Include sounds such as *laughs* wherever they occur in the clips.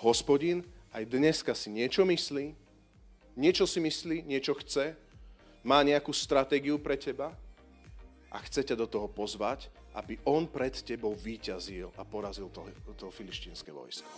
hospodin aj dneska si niečo myslí, niečo si myslí, niečo chce, má nejakú stratégiu pre teba a chce ťa do toho pozvať, aby on pred tebou výťazil a porazil to, to filištínske vojsko.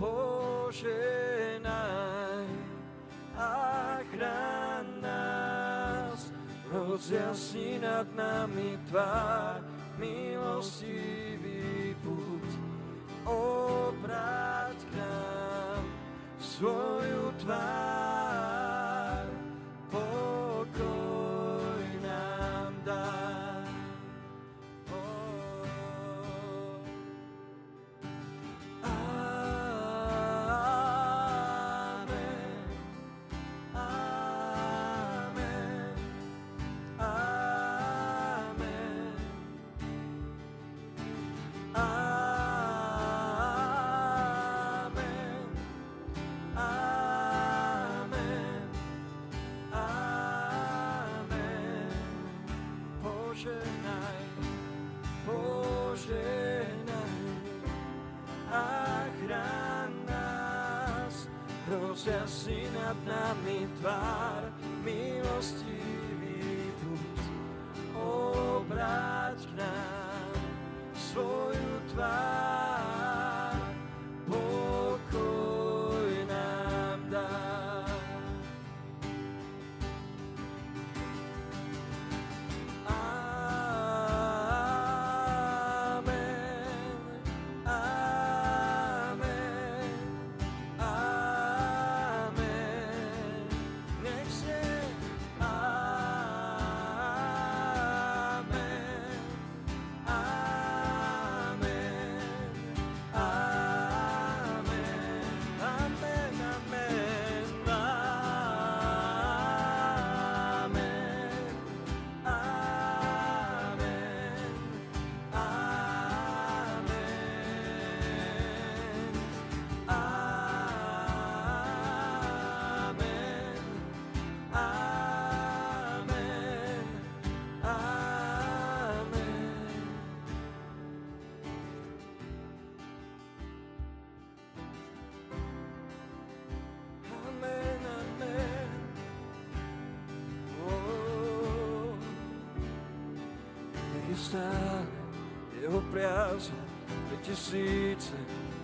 Poženaj a chrán nás. Rozjasni nad nami tvár, milostivý buď. Obráť k nám svoju tvár, tisíce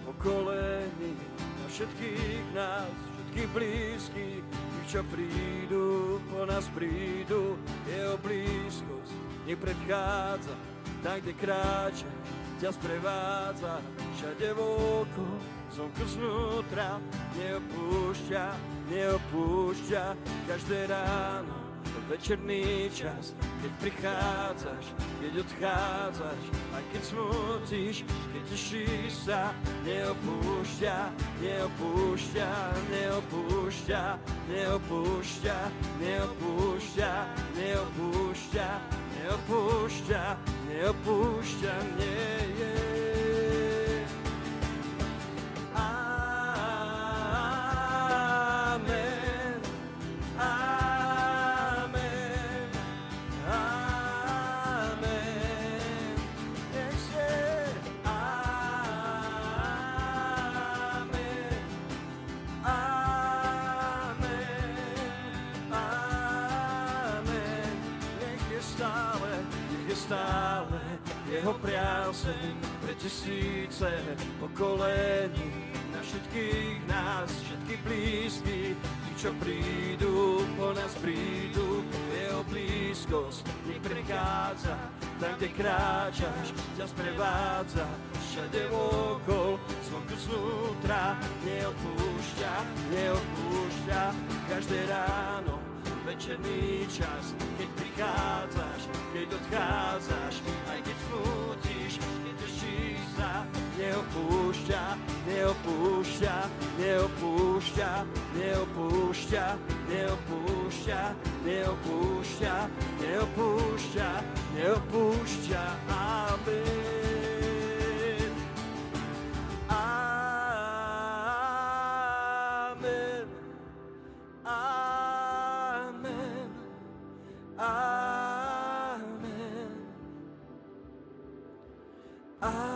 pokolení na všetkých nás, všetkých blízkych, tých, čo prídu, po nás prídu, jeho blízkosť nepredchádza, tam, kde kráča, ťa sprevádza, všade vôko, zvonku znútra, neopúšťa, neopúšťa, každé ráno, večerný čas, keď prichádzaš, keď odchádzaš, aj keď smutíš, keď tešíš sa, neopúšťa, neopúšťa, neopúšťa, neopúšťa, neopúšťa, neopúšťa, neopúšťa, neopúšťa, nie je. Priazeň pre tisíce pokolení na všetkých nás, všetkých blízkych, tí, čo prídu, po nás prídu, jeho blízkosť nech prechádza, tam, kde kráčaš, ťa sprevádza, všade okol, zvonku znútra, neopúšťa, neopúšťa, každé ráno, večerný čas, keď prichádzaš, keď odchádzaš, puxa, meu puxa, meu puxa, meu puxa, meu puxa, meu puxa, meu puxa, meu puxa, amém. Amém. Amém. Amém. Amém.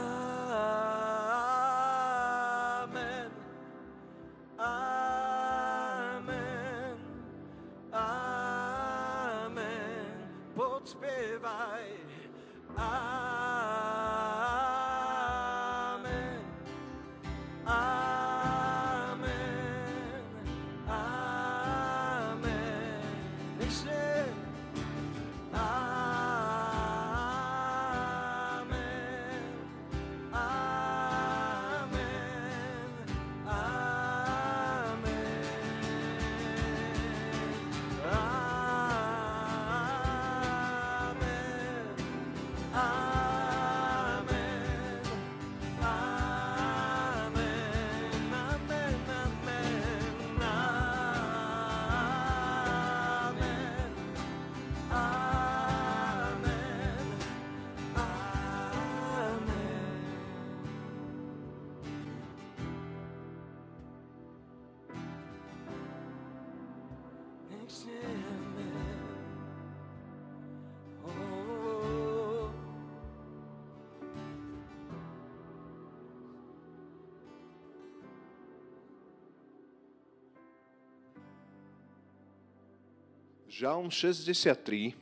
Žalm 63,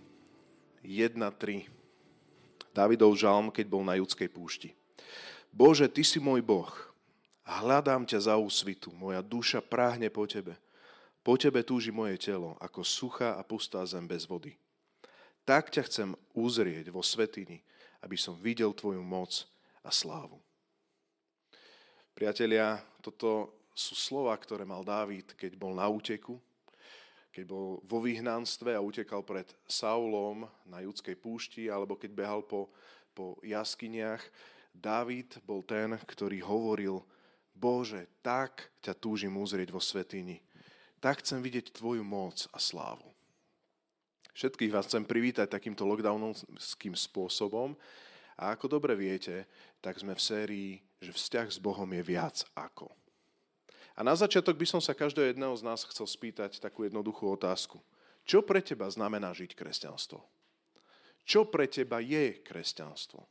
1, 3. Davidov žalm, keď bol na judskej púšti. Bože, Ty si môj Boh. Hľadám ťa za úsvitu. Moja duša práhne po Tebe. Po Tebe túži moje telo, ako suchá a pustá zem bez vody. Tak ťa chcem uzrieť vo svetini, aby som videl Tvoju moc a slávu. Priatelia, toto sú slova, ktoré mal Dávid, keď bol na úteku, keď bol vo vyhnanstve a utekal pred Saulom na judskej púšti, alebo keď behal po, po jaskyniach, Dávid bol ten, ktorý hovoril, Bože, tak ťa túžim uzrieť vo svetini. Tak chcem vidieť Tvoju moc a slávu. Všetkých vás chcem privítať takýmto lockdownovským spôsobom. A ako dobre viete, tak sme v sérii, že vzťah s Bohom je viac ako. A na začiatok by som sa každého jedného z nás chcel spýtať takú jednoduchú otázku. Čo pre teba znamená žiť kresťanstvo? Čo pre teba je kresťanstvo?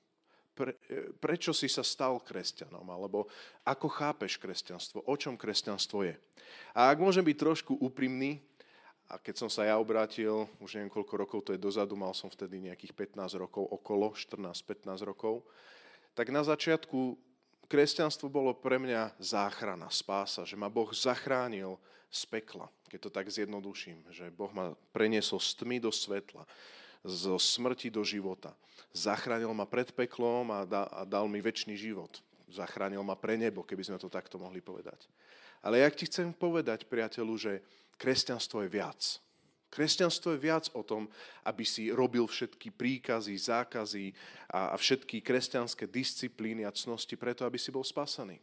Pre, prečo si sa stal kresťanom? Alebo ako chápeš kresťanstvo? O čom kresťanstvo je? A ak môžem byť trošku úprimný, a keď som sa ja obrátil, už neviem koľko rokov to je dozadu, mal som vtedy nejakých 15 rokov, okolo 14-15 rokov, tak na začiatku kresťanstvo bolo pre mňa záchrana, spása, že ma Boh zachránil z pekla, keď to tak zjednoduším, že Boh ma preniesol z tmy do svetla, zo smrti do života. Zachránil ma pred peklom a, dal mi väčší život. Zachránil ma pre nebo, keby sme to takto mohli povedať. Ale ja ti chcem povedať, priateľu, že kresťanstvo je viac. Kresťanstvo je viac o tom, aby si robil všetky príkazy, zákazy a, všetky kresťanské disciplíny a cnosti preto, aby si bol spasaný.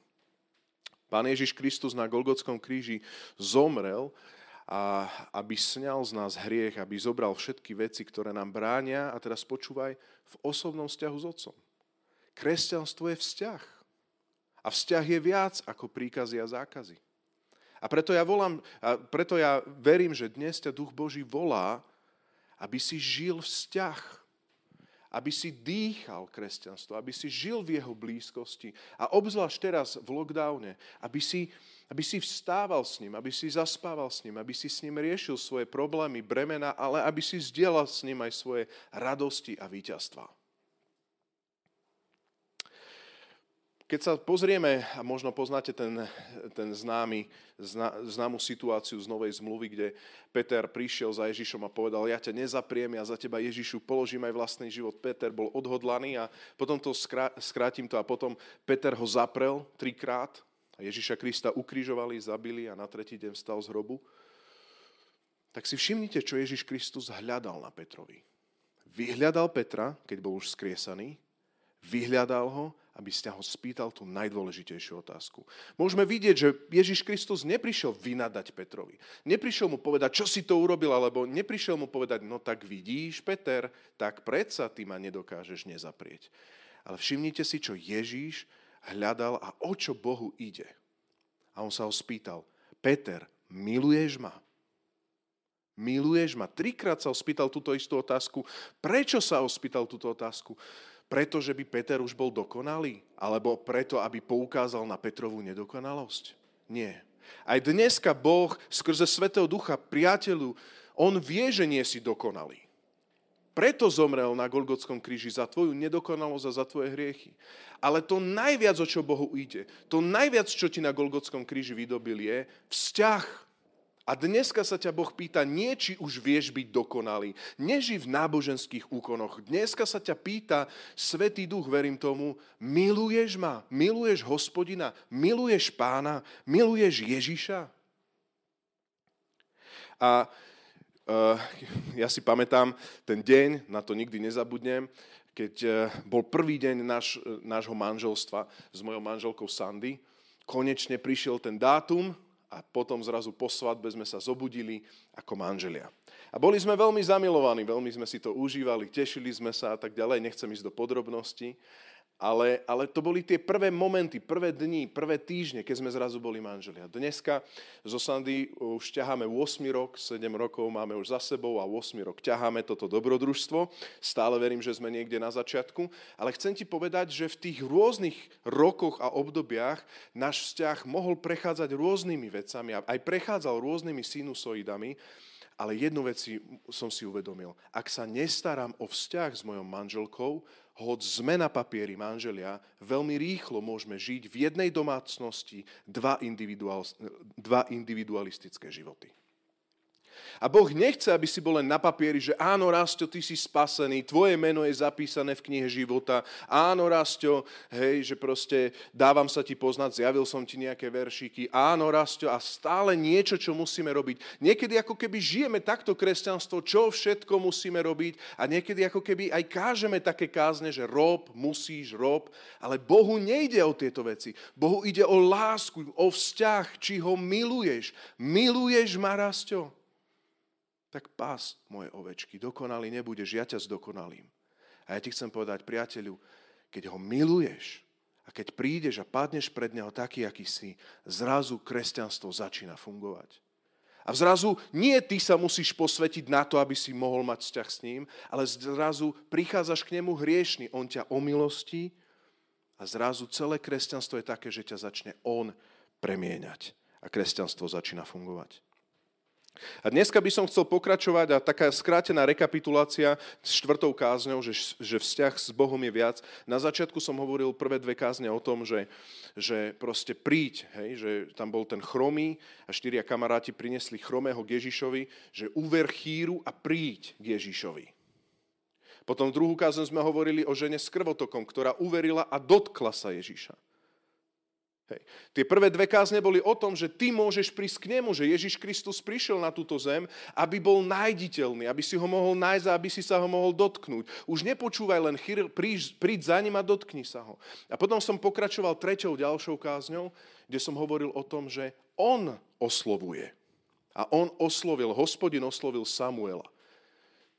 Pán Ježiš Kristus na Golgotskom kríži zomrel, a aby sňal z nás hriech, aby zobral všetky veci, ktoré nám bránia a teraz počúvaj v osobnom vzťahu s Otcom. Kresťanstvo je vzťah. A vzťah je viac ako príkazy a zákazy. A preto ja, volám, a preto ja verím, že dnes ťa Duch Boží volá, aby si žil vzťah, aby si dýchal kresťanstvo, aby si žil v jeho blízkosti a obzvlášť teraz v lockdowne, aby si, aby si vstával s ním, aby si zaspával s ním, aby si s ním riešil svoje problémy, bremena, ale aby si zdieľal s ním aj svoje radosti a víťazstva. Keď sa pozrieme, a možno poznáte ten, ten známy, zná, známu situáciu z Novej zmluvy, kde Peter prišiel za Ježišom a povedal, ja ťa nezapriem, ja za teba Ježišu položím aj vlastný život. Peter bol odhodlaný a potom to skrá, skrátim to a potom Peter ho zaprel trikrát a Ježiša Krista ukrižovali, zabili a na tretí deň vstal z hrobu. Tak si všimnite, čo Ježiš Kristus hľadal na Petrovi. Vyhľadal Petra, keď bol už skriesaný, vyhľadal ho aby ste ho spýtal tú najdôležitejšiu otázku. Môžeme vidieť, že Ježiš Kristus neprišiel vynadať Petrovi. Neprišiel mu povedať, čo si to urobil, alebo neprišiel mu povedať, no tak vidíš, Peter, tak predsa ty ma nedokážeš nezaprieť. Ale všimnite si, čo Ježíš hľadal a o čo Bohu ide. A on sa ho spýtal, Peter, miluješ ma? Miluješ ma? Trikrát sa ho spýtal túto istú otázku. Prečo sa ho spýtal túto otázku? Preto, že by Peter už bol dokonalý? Alebo preto, aby poukázal na Petrovú nedokonalosť? Nie. Aj dneska Boh skrze Svetého Ducha, priateľu, on vie, že nie si dokonalý. Preto zomrel na Golgotskom kríži za tvoju nedokonalosť a za tvoje hriechy. Ale to najviac, o čo Bohu ide, to najviac, čo ti na Golgotskom kríži vydobil, je vzťah a dneska sa ťa Boh pýta, nie či už vieš byť dokonalý, neži v náboženských úkonoch. Dneska sa ťa pýta, Svetý Duch, verím tomu, miluješ ma, miluješ hospodina, miluješ pána, miluješ Ježiša? A uh, ja si pamätám ten deň, na to nikdy nezabudnem, keď uh, bol prvý deň náš, nášho manželstva s mojou manželkou Sandy. Konečne prišiel ten dátum, a potom zrazu po svadbe sme sa zobudili ako manželia. A boli sme veľmi zamilovaní, veľmi sme si to užívali, tešili sme sa a tak ďalej, nechcem ísť do podrobností, ale, ale to boli tie prvé momenty, prvé dni, prvé týždne, keď sme zrazu boli manželia. Dneska zo Sandy už ťaháme 8 rok, 7 rokov máme už za sebou a 8 rok ťaháme toto dobrodružstvo. Stále verím, že sme niekde na začiatku, ale chcem ti povedať, že v tých rôznych rokoch a obdobiach náš vzťah mohol prechádzať rôznymi vecami a aj prechádzal rôznymi sinusoidami, ale jednu vec som si uvedomil. Ak sa nestaram o vzťah s mojou manželkou, hoď sme na papieri manželia, veľmi rýchlo môžeme žiť v jednej domácnosti dva, individuál, dva individualistické životy. A Boh nechce, aby si bol len na papieri, že áno, Rasto, ty si spasený, tvoje meno je zapísané v knihe života, áno, Rasto, hej, že proste dávam sa ti poznať, zjavil som ti nejaké veršíky, áno, Rasto, a stále niečo, čo musíme robiť. Niekedy ako keby žijeme takto kresťanstvo, čo všetko musíme robiť a niekedy ako keby aj kážeme také kázne, že rob, musíš, rob, ale Bohu nejde o tieto veci. Bohu ide o lásku, o vzťah, či ho miluješ. Miluješ ma, Rasto? Tak pás moje ovečky, dokonalý nebudeš, ja ťa zdokonalím. A ja ti chcem povedať, priateľu, keď ho miluješ a keď prídeš a padneš pred neho taký, aký si, zrazu kresťanstvo začína fungovať. A zrazu nie ty sa musíš posvetiť na to, aby si mohol mať vzťah s ním, ale zrazu prichádzaš k nemu hriešný. On ťa omilostí a zrazu celé kresťanstvo je také, že ťa začne on premieňať. A kresťanstvo začína fungovať. A dneska by som chcel pokračovať a taká skrátená rekapitulácia s štvrtou kázňou, že, že vzťah s Bohom je viac. Na začiatku som hovoril prvé dve kázne o tom, že, že proste príď, hej, že tam bol ten chromý a štyria kamaráti prinesli chromého k Ježišovi, že uver chýru a príď k Ježišovi. Potom v druhú kázne sme hovorili o žene s krvotokom, ktorá uverila a dotkla sa Ježiša. Hej. Tie prvé dve kázne boli o tom, že ty môžeš prísť k nemu, že Ježiš Kristus prišiel na túto zem, aby bol nájditeľný, aby si ho mohol nájsť a aby si sa ho mohol dotknúť. Už nepočúvaj len chýr, príď, príď za ním a dotkni sa ho. A potom som pokračoval treťou ďalšou kázňou, kde som hovoril o tom, že on oslovuje. A on oslovil, hospodin oslovil Samuela.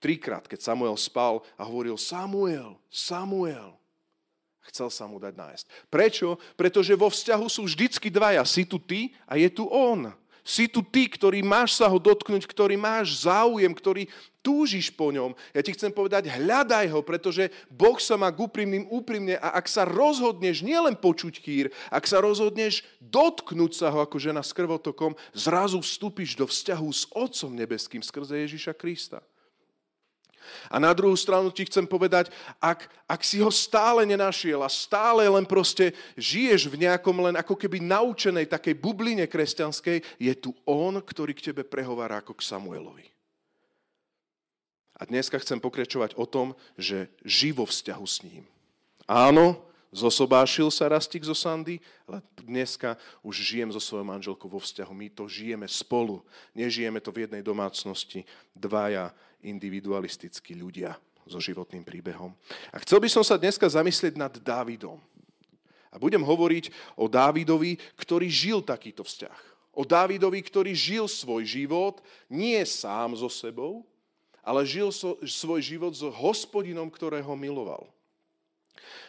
Trikrát, keď Samuel spal a hovoril Samuel, Samuel. Chcel sa mu dať nájsť. Prečo? Pretože vo vzťahu sú vždycky dvaja. Si tu ty a je tu on. Si tu ty, ktorý máš sa ho dotknúť, ktorý máš záujem, ktorý túžiš po ňom. Ja ti chcem povedať, hľadaj ho, pretože Boh sa má k úprimným úprimne a ak sa rozhodneš nielen počuť chýr, ak sa rozhodneš dotknúť sa ho ako žena s krvotokom, zrazu vstúpiš do vzťahu s Otcom nebeským skrze Ježiša Krista. A na druhú stranu ti chcem povedať, ak, ak si ho stále nenašiel a stále len proste žiješ v nejakom len ako keby naučenej takej bubline kresťanskej, je tu on, ktorý k tebe prehovára ako k Samuelovi. A dneska chcem pokračovať o tom, že živo vzťahu s ním. Áno, zosobášil sa Rastik zo Sandy, ale dneska už žijem so svojou manželkou vo vzťahu. My to žijeme spolu. Nežijeme to v jednej domácnosti. Dvaja individualistickí ľudia so životným príbehom. A chcel by som sa dneska zamyslieť nad Dávidom. A budem hovoriť o Dávidovi, ktorý žil takýto vzťah. O Dávidovi, ktorý žil svoj život nie sám so sebou, ale žil so, svoj život s hospodinom, ktorého miloval.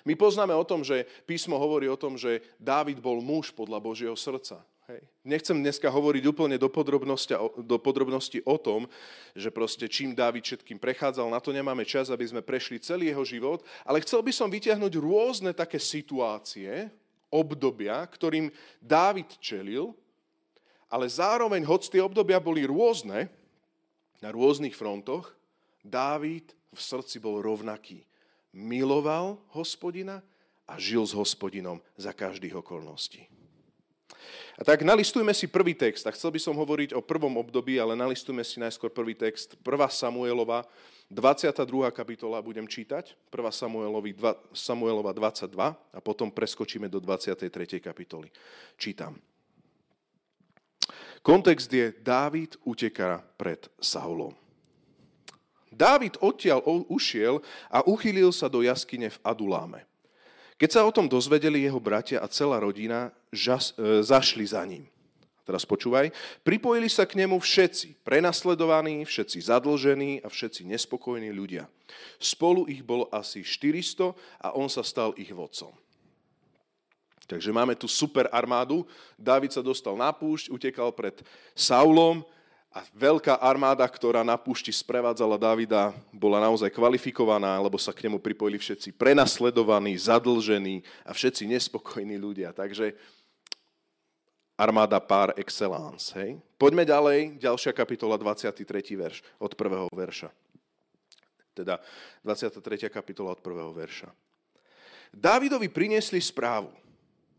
My poznáme o tom, že písmo hovorí o tom, že Dávid bol muž podľa Božieho srdca. Hej. Nechcem dneska hovoriť úplne do podrobnosti, o tom, že proste čím Dávid všetkým prechádzal, na to nemáme čas, aby sme prešli celý jeho život, ale chcel by som vytiahnuť rôzne také situácie, obdobia, ktorým Dávid čelil, ale zároveň, hoď tie obdobia boli rôzne, na rôznych frontoch, Dávid v srdci bol rovnaký. Miloval hospodina a žil s hospodinom za každých okolností. A tak nalistujme si prvý text. A chcel by som hovoriť o prvom období, ale nalistujme si najskôr prvý text. 1. Samuelova, 22. kapitola budem čítať. 1. Samuelovi, Samuelova 22 a potom preskočíme do 23. kapitoly. Čítam. Kontext je, Dávid uteká pred Saulom. Dávid odtiaľ ušiel a uchylil sa do jaskyne v Aduláme. Keď sa o tom dozvedeli jeho bratia a celá rodina, žas, e, zašli za ním. Teraz počúvaj. Pripojili sa k nemu všetci, prenasledovaní, všetci zadlžení a všetci nespokojní ľudia. Spolu ich bolo asi 400 a on sa stal ich vodcom. Takže máme tu super armádu. Dávid sa dostal na púšť, utekal pred Saulom a veľká armáda, ktorá na púšti sprevádzala Davida, bola naozaj kvalifikovaná, lebo sa k nemu pripojili všetci prenasledovaní, zadlžení a všetci nespokojní ľudia. Takže armáda par excellence. Hej? Poďme ďalej, ďalšia kapitola, 23. verš, od prvého verša. Teda 23. kapitola od prvého verša. Dávidovi priniesli správu.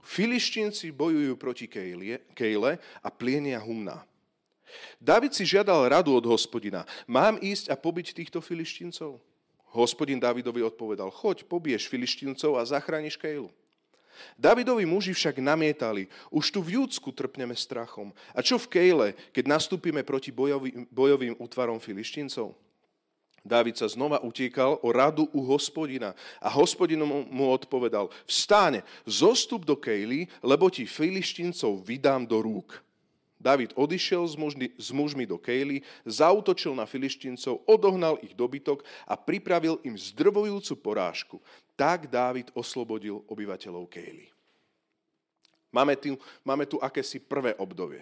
Filištinci bojujú proti Kejle a plienia humná. David si žiadal radu od hospodina. Mám ísť a pobiť týchto filištíncov? Hospodin Davidovi odpovedal, choď, pobiješ filištíncov a zachrániš Kejlu. Davidovi muži však namietali, už tu v Júdsku trpneme strachom. A čo v Kejle, keď nastúpime proti bojovým, bojovým útvarom filištíncov? Dávid sa znova utiekal o radu u hospodina a hospodin mu odpovedal, vstáne, zostup do Kejly, lebo ti filištíncov vydám do rúk. David odišiel s mužmi, do Kejly, zautočil na filištíncov, odohnal ich dobytok a pripravil im zdrvojúcu porážku. Tak Dávid oslobodil obyvateľov Kejly. Máme tu, máme tu akési prvé obdobie.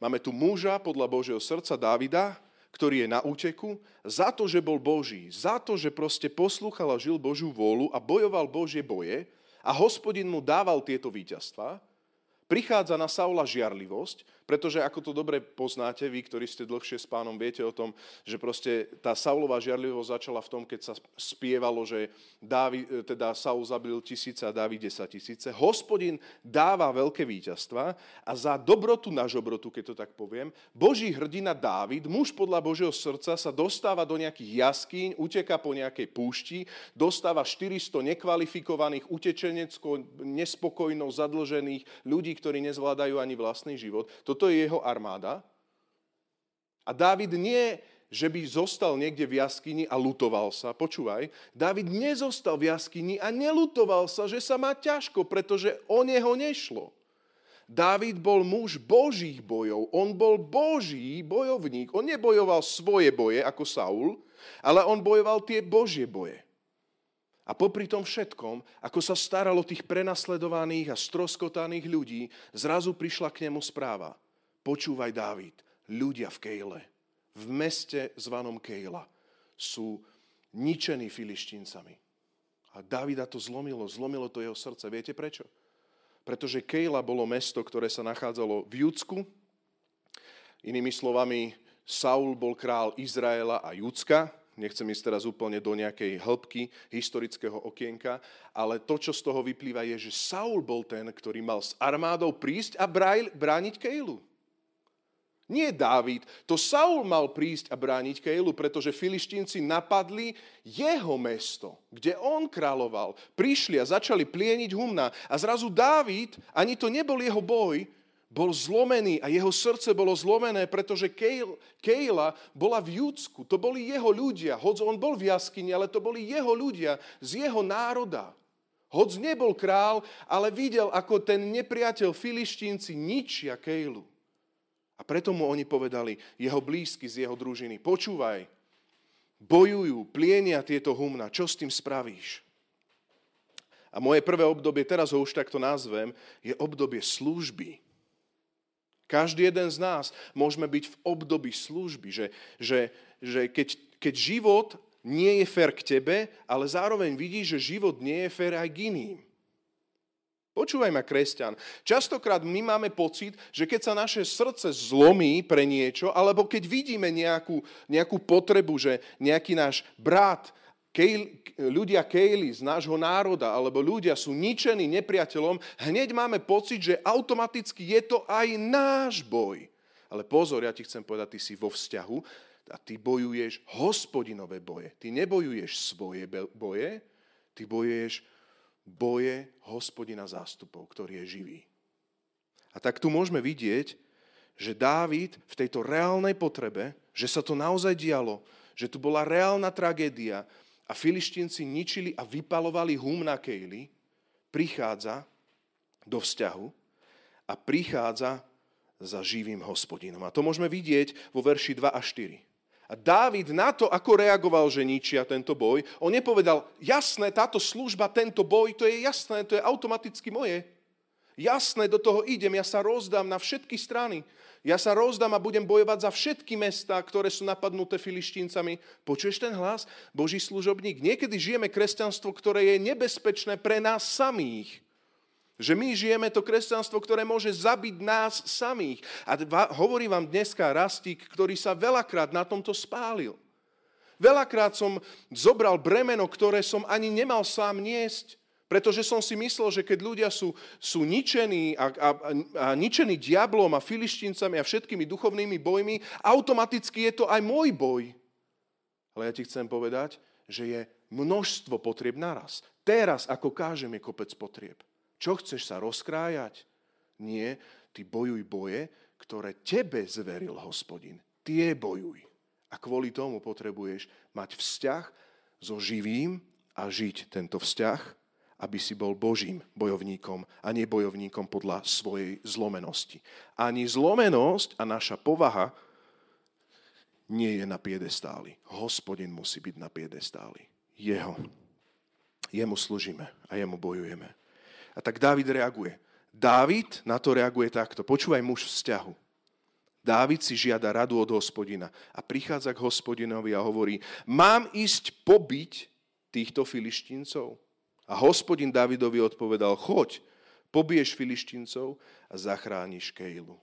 Máme tu muža podľa Božieho srdca Dávida, ktorý je na úteku, za to, že bol Boží, za to, že proste poslúchal a žil Božiu vôľu a bojoval Božie boje a hospodin mu dával tieto víťazstva, prichádza na Saula žiarlivosť pretože ako to dobre poznáte, vy, ktorí ste dlhšie s pánom, viete o tom, že proste tá Saulová žiarlivosť začala v tom, keď sa spievalo, že Dávid, teda Saul zabil tisíce a Dávid 10 tisíce. Hospodin dáva veľké víťazstva a za dobrotu na žobrotu, keď to tak poviem, Boží hrdina Dávid, muž podľa Božieho srdca, sa dostáva do nejakých jaskýň, uteká po nejakej púšti, dostáva 400 nekvalifikovaných, utečenecko, nespokojnou, zadlžených ľudí, ktorí nezvládajú ani vlastný život. To toto je jeho armáda. A Dávid nie, že by zostal niekde v jaskyni a lutoval sa. Počúvaj, Dávid nezostal v jaskyni a nelutoval sa, že sa má ťažko, pretože o neho nešlo. Dávid bol muž božích bojov. On bol boží bojovník. On nebojoval svoje boje ako Saul, ale on bojoval tie božie boje. A popri tom všetkom, ako sa staralo tých prenasledovaných a stroskotaných ľudí, zrazu prišla k nemu správa. Počúvaj, Dávid, ľudia v Kejle, v meste zvanom Kejla, sú ničení filištíncami. A Davida to zlomilo, zlomilo to jeho srdce. Viete prečo? Pretože Kejla bolo mesto, ktoré sa nachádzalo v Judsku. Inými slovami, Saul bol král Izraela a Judska. nechcem ísť teraz úplne do nejakej hĺbky historického okienka, ale to, čo z toho vyplýva, je, že Saul bol ten, ktorý mal s armádou prísť a brániť Kejlu. Nie Dávid, to Saul mal prísť a brániť Kejlu, pretože filištínci napadli jeho mesto, kde on kráľoval. Prišli a začali plieniť humna a zrazu Dávid, ani to nebol jeho boj, bol zlomený a jeho srdce bolo zlomené, pretože Kejla bola v Júdsku. To boli jeho ľudia. Hoď on bol v jaskyni, ale to boli jeho ľudia z jeho národa. Hoď nebol král, ale videl, ako ten nepriateľ filištínci ničia Kejlu. A preto mu oni povedali, jeho blízky z jeho družiny, počúvaj, bojujú, plienia tieto humna, čo s tým spravíš? A moje prvé obdobie, teraz ho už takto nazvem, je obdobie služby. Každý jeden z nás môžeme byť v období služby, že, že, že keď, keď život nie je fér k tebe, ale zároveň vidíš, že život nie je fér aj k iným. Počúvaj ma, kresťan. Častokrát my máme pocit, že keď sa naše srdce zlomí pre niečo, alebo keď vidíme nejakú, nejakú potrebu, že nejaký náš brat, Kejl, ľudia Kejli z nášho národa, alebo ľudia sú ničení nepriateľom, hneď máme pocit, že automaticky je to aj náš boj. Ale pozor, ja ti chcem povedať, ty si vo vzťahu a ty bojuješ hospodinové boje. Ty nebojuješ svoje boje, ty bojuješ boje hospodina zástupov, ktorý je živý. A tak tu môžeme vidieť, že Dávid v tejto reálnej potrebe, že sa to naozaj dialo, že tu bola reálna tragédia a filištinci ničili a vypalovali hum na Kejli, prichádza do vzťahu a prichádza za živým hospodinom. A to môžeme vidieť vo verši 2 a 4. A Dávid na to, ako reagoval, že ničia tento boj, on nepovedal, jasné, táto služba, tento boj, to je jasné, to je automaticky moje. Jasné, do toho idem, ja sa rozdám na všetky strany. Ja sa rozdám a budem bojovať za všetky mesta, ktoré sú napadnuté filištíncami. Počuješ ten hlas? Boží služobník. Niekedy žijeme kresťanstvo, ktoré je nebezpečné pre nás samých. Že my žijeme to kresťanstvo, ktoré môže zabiť nás samých. A hovorí vám dneska Rastík, ktorý sa veľakrát na tomto spálil. Veľakrát som zobral bremeno, ktoré som ani nemal sám niesť, pretože som si myslel, že keď ľudia sú, sú ničení a, a, a ničení diablom a filištíncami a všetkými duchovnými bojmi, automaticky je to aj môj boj. Ale ja ti chcem povedať, že je množstvo potrieb naraz. Teraz, ako kážem, je kopec potrieb. Čo chceš sa rozkrájať? Nie, ty bojuj boje, ktoré tebe zveril hospodin. Tie bojuj. A kvôli tomu potrebuješ mať vzťah so živým a žiť tento vzťah, aby si bol Božím bojovníkom a nie bojovníkom podľa svojej zlomenosti. Ani zlomenosť a naša povaha nie je na piedestáli. Hospodin musí byť na piedestáli. Jeho. Jemu slúžime a jemu bojujeme. A tak Dávid reaguje. Dávid na to reaguje takto. Počúvaj muž vzťahu. Dávid si žiada radu od hospodina a prichádza k hospodinovi a hovorí, mám ísť pobiť týchto filištíncov? A hospodin Davidovi odpovedal, choď, pobiješ filištíncov a zachrániš Kejlu.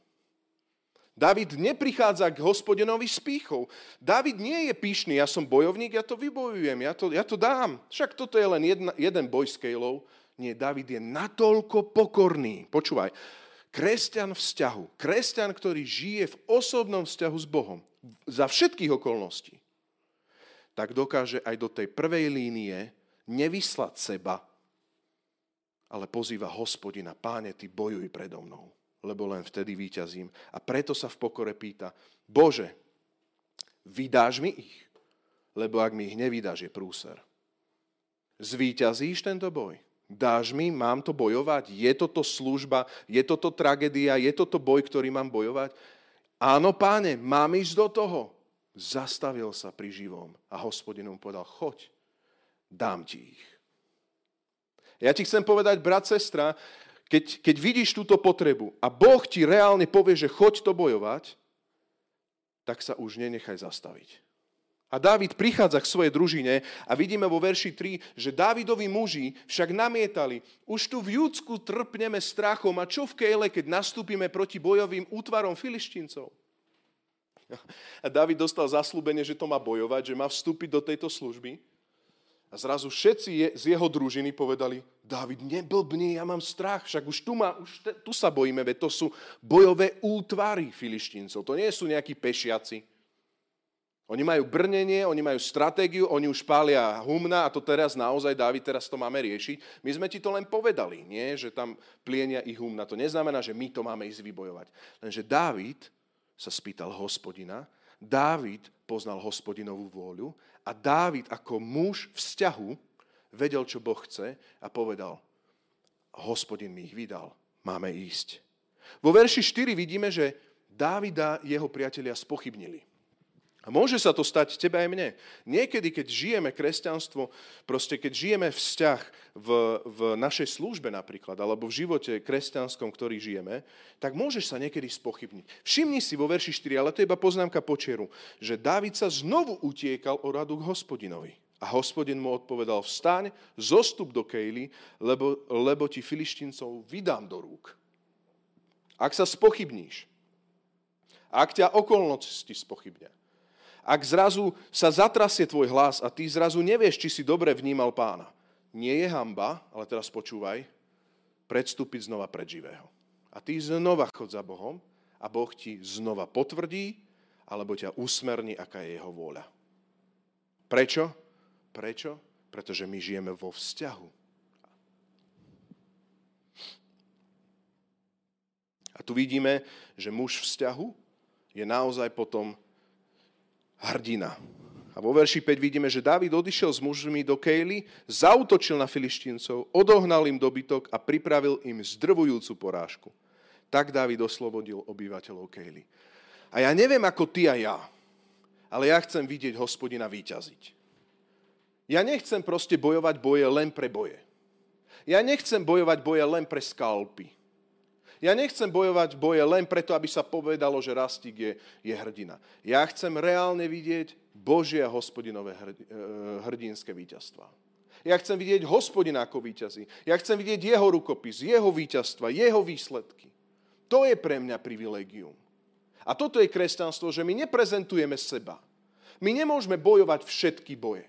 David neprichádza k hospodinovi s pýchou. David nie je píšný, ja som bojovník, ja to vybojujem, ja to, ja to dám. Však toto je len jedna, jeden boj s Kejlou. Nie, David je natoľko pokorný. Počúvaj, kresťan vzťahu, kresťan, ktorý žije v osobnom vzťahu s Bohom, za všetkých okolností, tak dokáže aj do tej prvej línie nevyslať seba, ale pozýva hospodina, páne, ty bojuj predo mnou, lebo len vtedy výťazím. A preto sa v pokore pýta, Bože, vydáš mi ich? Lebo ak mi ich nevydáš, je prúser. Zvíťazíš tento boj? Dáš mi, mám to bojovať? Je toto služba? Je toto tragédia? Je toto boj, ktorý mám bojovať? Áno, páne, mám ísť do toho. Zastavil sa pri živom a hospodinom povedal, choď, dám ti ich. Ja ti chcem povedať, brat, sestra, keď, keď vidíš túto potrebu a Boh ti reálne povie, že choď to bojovať, tak sa už nenechaj zastaviť. A Dávid prichádza k svojej družine a vidíme vo verši 3, že Dávidovi muži však namietali, už tu v Júdsku trpneme strachom a čo v Kejle, keď nastúpime proti bojovým útvarom filištíncov? A David dostal zaslúbenie, že to má bojovať, že má vstúpiť do tejto služby. A zrazu všetci je, z jeho družiny povedali, David, neblbni, ja mám strach, však už tu, ma, už te, tu sa bojíme, veď to sú bojové útvary filištíncov, to nie sú nejakí pešiaci. Oni majú brnenie, oni majú stratégiu, oni už pália humna a to teraz naozaj, Dávid, teraz to máme riešiť. My sme ti to len povedali, nie? že tam plienia ich humna. To neznamená, že my to máme ísť vybojovať. Lenže Dávid sa spýtal hospodina, Dávid poznal hospodinovú vôľu a Dávid ako muž vzťahu vedel, čo Boh chce a povedal, hospodin mi ich vydal, máme ísť. Vo verši 4 vidíme, že Dávida jeho priatelia spochybnili. A môže sa to stať tebe aj mne. Niekedy, keď žijeme kresťanstvo, proste keď žijeme vzťah v, v našej službe napríklad, alebo v živote kresťanskom, ktorý žijeme, tak môžeš sa niekedy spochybniť. Všimni si vo verši 4, ale to je iba poznámka počieru, že Dávid sa znovu utiekal o radu k hospodinovi. A hospodin mu odpovedal, vstaň, zostup do Kejly, lebo, lebo ti filištincov vydám do rúk. Ak sa spochybníš, ak ťa okolnosti spochybnia, ak zrazu sa zatrasie tvoj hlas a ty zrazu nevieš, či si dobre vnímal pána, nie je hamba, ale teraz počúvaj, predstúpiť znova pred živého. A ty znova chod za Bohom a Boh ti znova potvrdí, alebo ťa usmerní, aká je jeho vôľa. Prečo? Prečo? Pretože my žijeme vo vzťahu. A tu vidíme, že muž vzťahu je naozaj potom hrdina. A vo verši 5 vidíme, že Dávid odišiel s mužmi do Kejly, zautočil na filištíncov, odohnal im dobytok a pripravil im zdrvujúcu porážku. Tak Dávid oslobodil obyvateľov Kejly. A ja neviem ako ty a ja, ale ja chcem vidieť hospodina výťaziť. Ja nechcem proste bojovať boje len pre boje. Ja nechcem bojovať boje len pre skalpy. Ja nechcem bojovať boje len preto, aby sa povedalo, že Rastík je, je hrdina. Ja chcem reálne vidieť Božie a hospodinové e, hrdinské víťazstva. Ja chcem vidieť hospodina ako víťazí. Ja chcem vidieť jeho rukopis, jeho víťazstva, jeho výsledky. To je pre mňa privilegium. A toto je kresťanstvo, že my neprezentujeme seba. My nemôžeme bojovať všetky boje.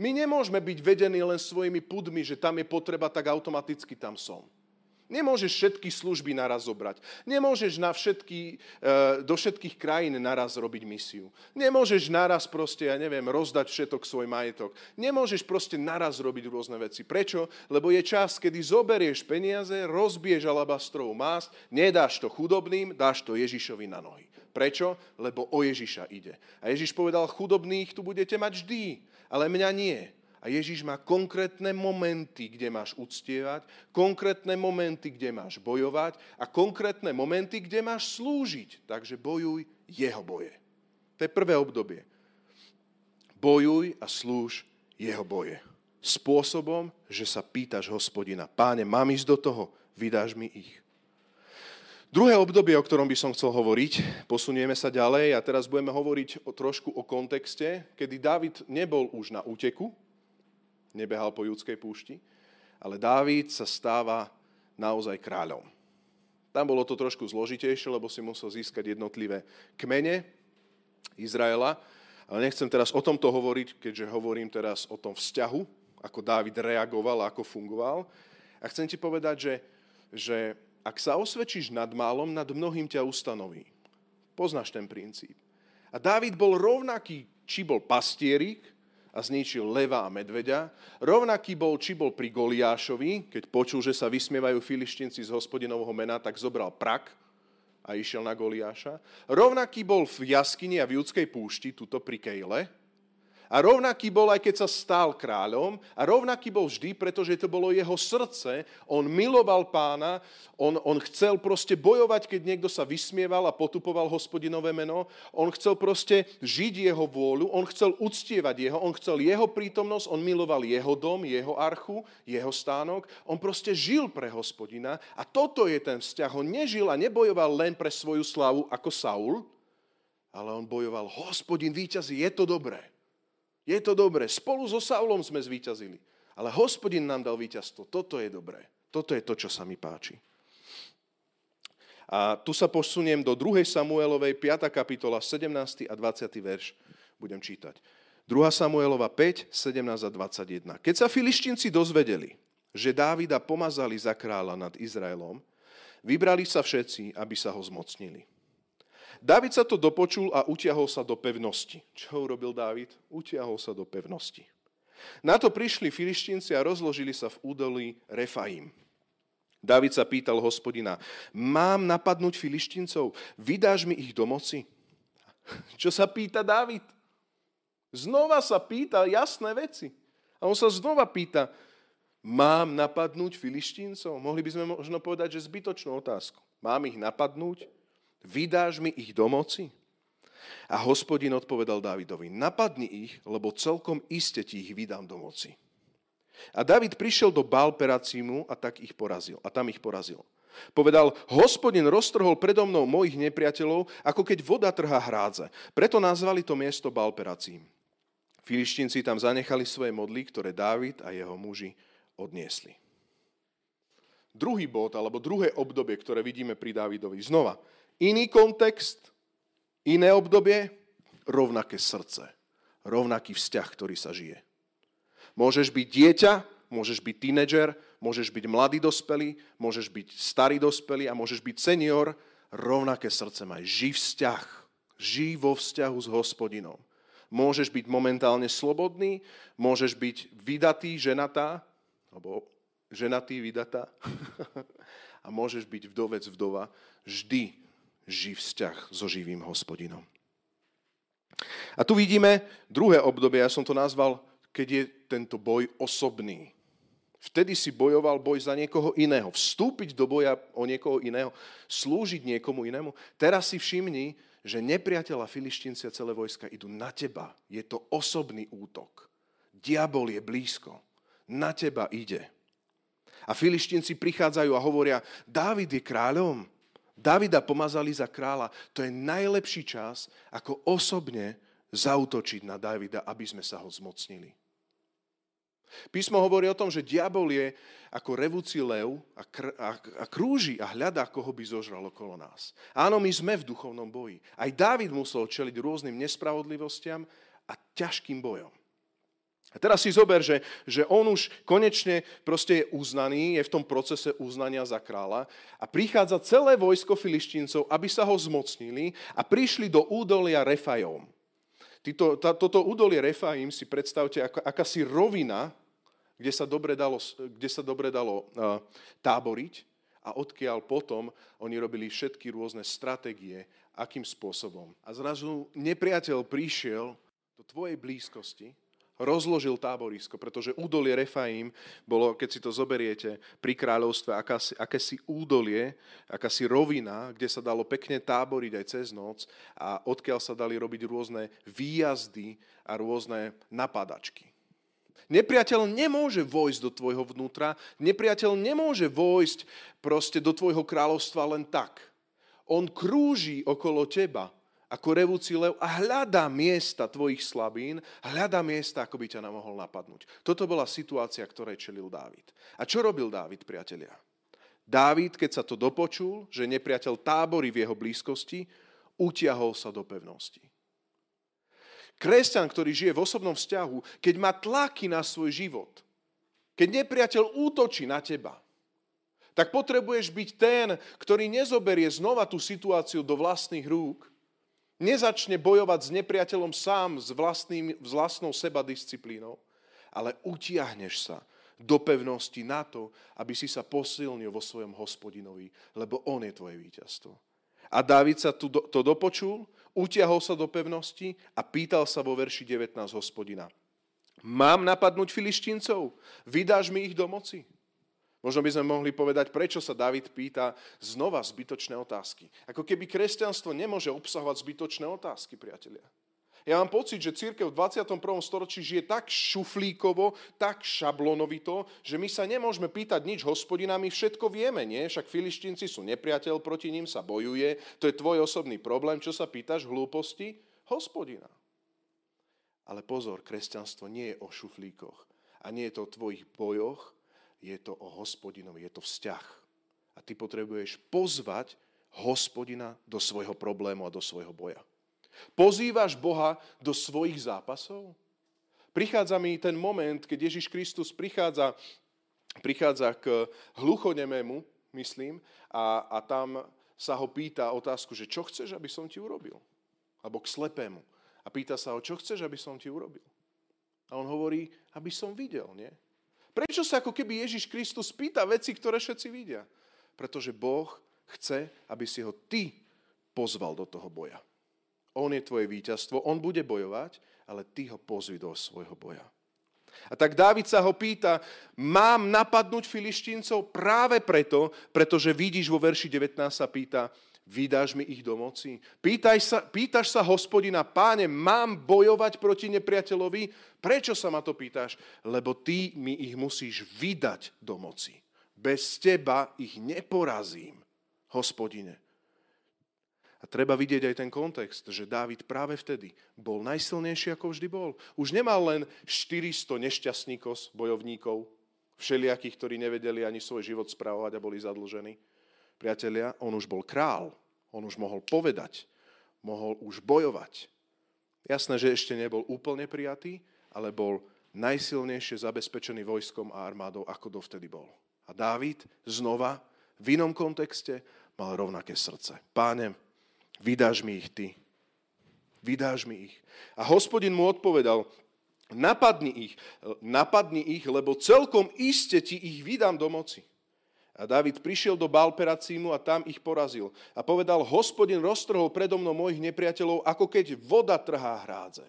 My nemôžeme byť vedení len svojimi pudmi, že tam je potreba, tak automaticky tam som. Nemôžeš všetky služby naraz zobrať. Nemôžeš na všetky, e, do všetkých krajín naraz robiť misiu. Nemôžeš naraz proste, ja neviem, rozdať všetok svoj majetok. Nemôžeš proste naraz robiť rôzne veci. Prečo? Lebo je čas, kedy zoberieš peniaze, rozbiješ alabastrovú mást, nedáš to chudobným, dáš to Ježišovi na nohy. Prečo? Lebo o Ježiša ide. A Ježiš povedal, chudobných tu budete mať vždy, ale mňa nie. A Ježiš má konkrétne momenty, kde máš uctievať, konkrétne momenty, kde máš bojovať a konkrétne momenty, kde máš slúžiť. Takže bojuj jeho boje. To je prvé obdobie. Bojuj a slúž jeho boje. Spôsobom, že sa pýtaš hospodina, páne, mám ísť do toho, vydáš mi ich. Druhé obdobie, o ktorom by som chcel hovoriť, posunieme sa ďalej a teraz budeme hovoriť o, trošku o kontexte, kedy David nebol už na úteku, nebehal po judskej púšti, ale Dávid sa stáva naozaj kráľom. Tam bolo to trošku zložitejšie, lebo si musel získať jednotlivé kmene Izraela. Ale nechcem teraz o tomto hovoriť, keďže hovorím teraz o tom vzťahu, ako Dávid reagoval a ako fungoval. A chcem ti povedať, že, že ak sa osvedčíš nad málom, nad mnohým ťa ustanoví. Poznáš ten princíp. A Dávid bol rovnaký, či bol pastierik, a zničil leva a medveďa. Rovnaký bol, či bol pri Goliášovi, keď počul, že sa vysmievajú filištinci z hospodinovho mena, tak zobral prak a išiel na Goliáša. Rovnaký bol v jaskyni a v judskej púšti, tuto pri Kejle, a rovnaký bol, aj keď sa stal kráľom, a rovnaký bol vždy, pretože to bolo jeho srdce. On miloval pána, on, on chcel proste bojovať, keď niekto sa vysmieval a potupoval hospodinové meno. On chcel proste žiť jeho vôľu, on chcel uctievať jeho, on chcel jeho prítomnosť, on miloval jeho dom, jeho archu, jeho stánok. On proste žil pre hospodina a toto je ten vzťah. On nežil a nebojoval len pre svoju slavu ako Saul, ale on bojoval, hospodin víťazí, je to dobré. Je to dobré. Spolu so Saulom sme zvíťazili. Ale hospodin nám dal víťazstvo. Toto je dobré. Toto je to, čo sa mi páči. A tu sa posuniem do 2. Samuelovej, 5. kapitola, 17. a 20. verš. Budem čítať. 2. Samuelova 5, 17 a 21. Keď sa filištinci dozvedeli, že Dávida pomazali za kráľa nad Izraelom, vybrali sa všetci, aby sa ho zmocnili. Dávid sa to dopočul a utiahol sa do pevnosti. Čo urobil Dávid? Utiahol sa do pevnosti. Na to prišli filištinci a rozložili sa v údolí Refaim. David sa pýtal hospodina, mám napadnúť filištincov, vydáš mi ich do moci? *laughs* Čo sa pýta David? Znova sa pýta jasné veci. A on sa znova pýta, Mám napadnúť filištíncov? Mohli by sme možno povedať, že zbytočnú otázku. Mám ich napadnúť? Vydáš mi ich do? A hospodin odpovedal Dávidovi, napadni ich, lebo celkom iste ti ich vydám do moci. A David prišiel do Balperacímu a tak ich porazil. A tam ich porazil. Povedal, hospodin roztrhol predo mnou mojich nepriateľov, ako keď voda trhá hrádze. Preto nazvali to miesto Balperacím. Filištinci tam zanechali svoje modly, ktoré Dávid a jeho muži odniesli. Druhý bod, alebo druhé obdobie, ktoré vidíme pri Dávidovi. Znova, iný kontext, iné obdobie, rovnaké srdce, rovnaký vzťah, ktorý sa žije. Môžeš byť dieťa, môžeš byť tínedžer, môžeš byť mladý dospelý, môžeš byť starý dospelý a môžeš byť senior, rovnaké srdce maj. Žij vzťah. Žij vo vzťahu s hospodinom. Môžeš byť momentálne slobodný, môžeš byť vydatý, ženatá, alebo ženatý, vydatá *laughs* a môžeš byť vdovec, vdova, vždy živ vzťah so živým hospodinom. A tu vidíme druhé obdobie, ja som to nazval, keď je tento boj osobný. Vtedy si bojoval boj za niekoho iného. Vstúpiť do boja o niekoho iného, slúžiť niekomu inému. Teraz si všimni, že nepriateľa filištinci a celé vojska idú na teba. Je to osobný útok. Diabol je blízko na teba ide. A filištinci prichádzajú a hovoria, Dávid je kráľom. Davida pomazali za kráľa. To je najlepší čas, ako osobne zautočiť na Davida, aby sme sa ho zmocnili. Písmo hovorí o tom, že diabol je ako revúci lev a, kr- a, a krúži a hľadá, koho by zožral okolo nás. Áno, my sme v duchovnom boji. Aj Dávid musel čeliť rôznym nespravodlivostiam a ťažkým bojom. A teraz si zober, že, že on už konečne proste je uznaný, je v tom procese uznania za kráľa a prichádza celé vojsko filištíncov, aby sa ho zmocnili a prišli do údolia Refajom. Tito, tá, toto údolie Refaim si predstavte ako akási rovina, kde sa dobre dalo, kde sa dobre dalo uh, táboriť a odkiaľ potom oni robili všetky rôzne stratégie, akým spôsobom. A zrazu nepriateľ prišiel do tvojej blízkosti rozložil táborisko, pretože údolie Refaim bolo, keď si to zoberiete, pri kráľovstve akási, akési údolie, akási rovina, kde sa dalo pekne táboriť aj cez noc a odkiaľ sa dali robiť rôzne výjazdy a rôzne napadačky. Nepriateľ nemôže vojsť do tvojho vnútra, nepriateľ nemôže vojsť proste do tvojho kráľovstva len tak. On krúži okolo teba ako revúci lev a hľadá miesta tvojich slabín, hľadá miesta, ako by ťa mohol napadnúť. Toto bola situácia, ktorej čelil Dávid. A čo robil Dávid, priatelia? Dávid, keď sa to dopočul, že nepriateľ tábory v jeho blízkosti, utiahol sa do pevnosti. Kresťan, ktorý žije v osobnom vzťahu, keď má tlaky na svoj život, keď nepriateľ útočí na teba, tak potrebuješ byť ten, ktorý nezoberie znova tú situáciu do vlastných rúk, Nezačne bojovať s nepriateľom sám, s, vlastným, s vlastnou sebadisciplínou, ale utiahneš sa do pevnosti na to, aby si sa posilnil vo svojom hospodinovi, lebo on je tvoje víťazstvo. A Dávid sa to dopočul, utiahol sa do pevnosti a pýtal sa vo verši 19 hospodina. Mám napadnúť filištíncov? Vydáš mi ich do moci? Možno by sme mohli povedať, prečo sa David pýta znova zbytočné otázky. Ako keby kresťanstvo nemôže obsahovať zbytočné otázky, priatelia. Ja mám pocit, že církev v 21. storočí žije tak šuflíkovo, tak šablonovito, že my sa nemôžeme pýtať nič hospodina, my všetko vieme, nie? Však filištinci sú nepriateľ, proti ním sa bojuje, to je tvoj osobný problém, čo sa pýtaš hlúposti? Hospodina. Ale pozor, kresťanstvo nie je o šuflíkoch a nie je to o tvojich bojoch, je to o hospodinovi, je to vzťah. A ty potrebuješ pozvať hospodina do svojho problému a do svojho boja? Pozývaš Boha do svojich zápasov? Prichádza mi ten moment, keď Ježiš Kristus prichádza, prichádza k hluchonemému, myslím, a, a tam sa ho pýta otázku, že čo chceš, aby som ti urobil? Alebo k slepému. A pýta sa ho, čo chceš, aby som ti urobil? A on hovorí, aby som videl, nie? Prečo sa ako keby Ježiš Kristus pýta veci, ktoré všetci vidia? Pretože Boh chce, aby si ho ty pozval do toho boja. On je tvoje víťazstvo, on bude bojovať, ale ty ho pozvi do svojho boja. A tak Dávid sa ho pýta, mám napadnúť filištíncov práve preto, pretože vidíš vo verši 19 sa pýta, vydáš mi ich do moci? Pýtaj sa, pýtaš sa hospodina, páne, mám bojovať proti nepriateľovi? Prečo sa ma to pýtaš? Lebo ty mi ich musíš vydať do moci. Bez teba ich neporazím, hospodine. A treba vidieť aj ten kontext, že Dávid práve vtedy bol najsilnejší, ako vždy bol. Už nemal len 400 nešťastníkov, bojovníkov, všelijakých, ktorí nevedeli ani svoj život správovať a boli zadlžení. Priatelia, on už bol král, on už mohol povedať, mohol už bojovať. Jasné, že ešte nebol úplne prijatý, ale bol najsilnejšie zabezpečený vojskom a armádou, ako dovtedy bol. A Dávid znova v inom kontexte mal rovnaké srdce. Páne, vydáš mi ich ty. Vydáš mi ich. A hospodin mu odpovedal, napadni ich, napadni ich, lebo celkom iste ti ich vydám do moci. A David prišiel do Balperacímu a tam ich porazil. A povedal, hospodin roztrhol predo mnou mojich nepriateľov, ako keď voda trhá hrádze.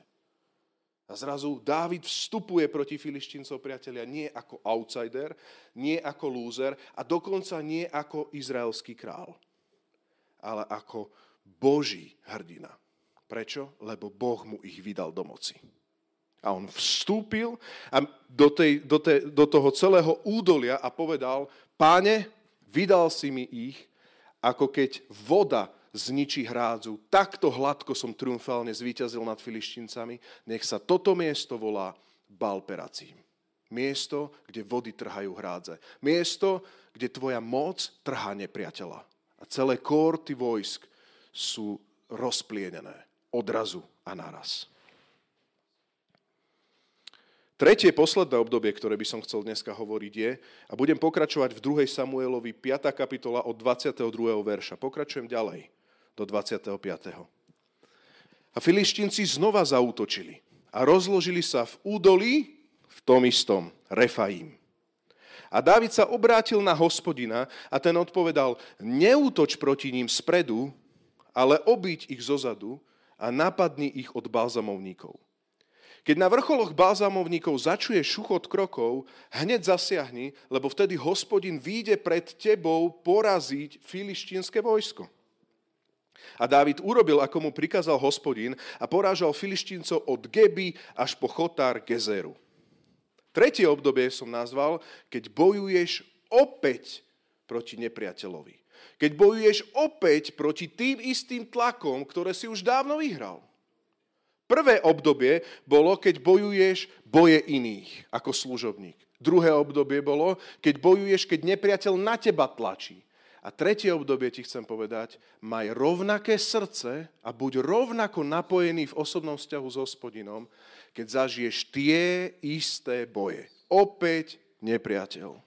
A zrazu Dávid vstupuje proti filištíncov priatelia nie ako outsider, nie ako lúzer a dokonca nie ako izraelský král, ale ako Boží hrdina. Prečo? Lebo Boh mu ich vydal do moci. A on vstúpil a do, tej, do, tej, do toho celého údolia a povedal, páne, vydal si mi ich, ako keď voda zničí hrádzu. Takto hladko som triumfálne zvíťazil nad filištíncami. Nech sa toto miesto volá Balperacím. Miesto, kde vody trhajú hrádze. Miesto, kde tvoja moc trhá nepriateľa. A celé kórty vojsk sú rozplienené odrazu a naraz. Tretie, posledné obdobie, ktoré by som chcel dneska hovoriť je, a budem pokračovať v 2. Samuelovi 5. kapitola od 22. verša. Pokračujem ďalej do 25. A filištínci znova zautočili a rozložili sa v údolí v tom istom Refaim. A Dávid sa obrátil na hospodina a ten odpovedal, neútoč proti ním spredu, ale obiť ich zozadu a napadni ich od balzamovníkov. Keď na vrcholoch balzamovníkov začuje šuchot krokov, hneď zasiahni, lebo vtedy hospodin výjde pred tebou poraziť filištínske vojsko. A Dávid urobil, ako mu prikázal hospodin a porážal filištíncov od Geby až po Chotár Gezeru. Tretie obdobie som nazval, keď bojuješ opäť proti nepriateľovi. Keď bojuješ opäť proti tým istým tlakom, ktoré si už dávno vyhral. Prvé obdobie bolo, keď bojuješ boje iných ako služobník. Druhé obdobie bolo, keď bojuješ, keď nepriateľ na teba tlačí. A tretie obdobie ti chcem povedať, maj rovnaké srdce a buď rovnako napojený v osobnom vzťahu s hospodinom, keď zažiješ tie isté boje. Opäť nepriateľ.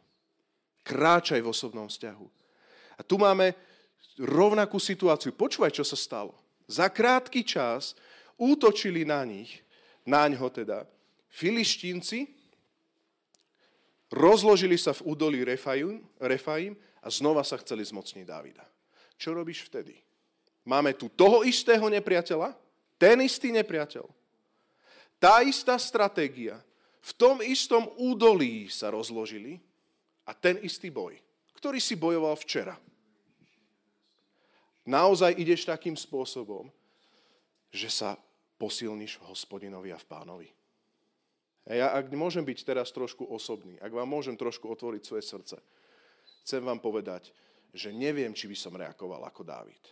Kráčaj v osobnom vzťahu. A tu máme rovnakú situáciu. Počúvaj, čo sa stalo. Za krátky čas útočili na nich, na ňo teda, filištínci, rozložili sa v údolí Refaim, Refaim a znova sa chceli zmocniť Dávida. Čo robíš vtedy? Máme tu toho istého nepriateľa, ten istý nepriateľ. Tá istá stratégia. V tom istom údolí sa rozložili a ten istý boj, ktorý si bojoval včera naozaj ideš takým spôsobom, že sa posilníš v hospodinovi a v pánovi. A ja, ak môžem byť teraz trošku osobný, ak vám môžem trošku otvoriť svoje srdce, chcem vám povedať, že neviem, či by som reagoval ako Dávid.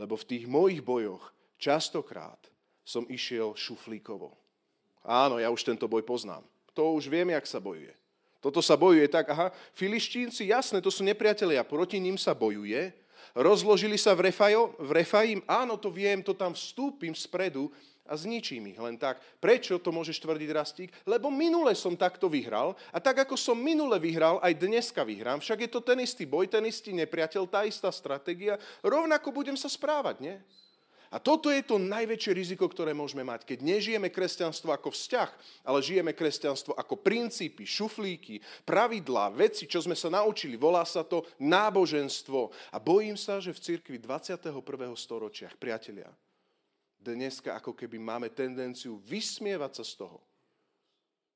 Lebo v tých mojich bojoch častokrát som išiel šuflíkovo. Áno, ja už tento boj poznám. To už viem, jak sa bojuje. Toto sa bojuje tak, aha, filištínci, jasné, to sú nepriatelia, proti ním sa bojuje, rozložili sa v, Refajo, v Refaim, áno, to viem, to tam vstúpim spredu a zničím ich len tak. Prečo to môžeš tvrdiť, Rastík? Lebo minule som takto vyhral a tak ako som minule vyhral, aj dneska vyhrám. Však je to ten istý boj, ten istý nepriateľ, tá istá stratégia. Rovnako budem sa správať, nie? A toto je to najväčšie riziko, ktoré môžeme mať, keď nežijeme kresťanstvo ako vzťah, ale žijeme kresťanstvo ako princípy, šuflíky, pravidlá, veci, čo sme sa naučili. Volá sa to náboženstvo. A bojím sa, že v cirkvi 21. storočia, priatelia, dneska ako keby máme tendenciu vysmievať sa z toho,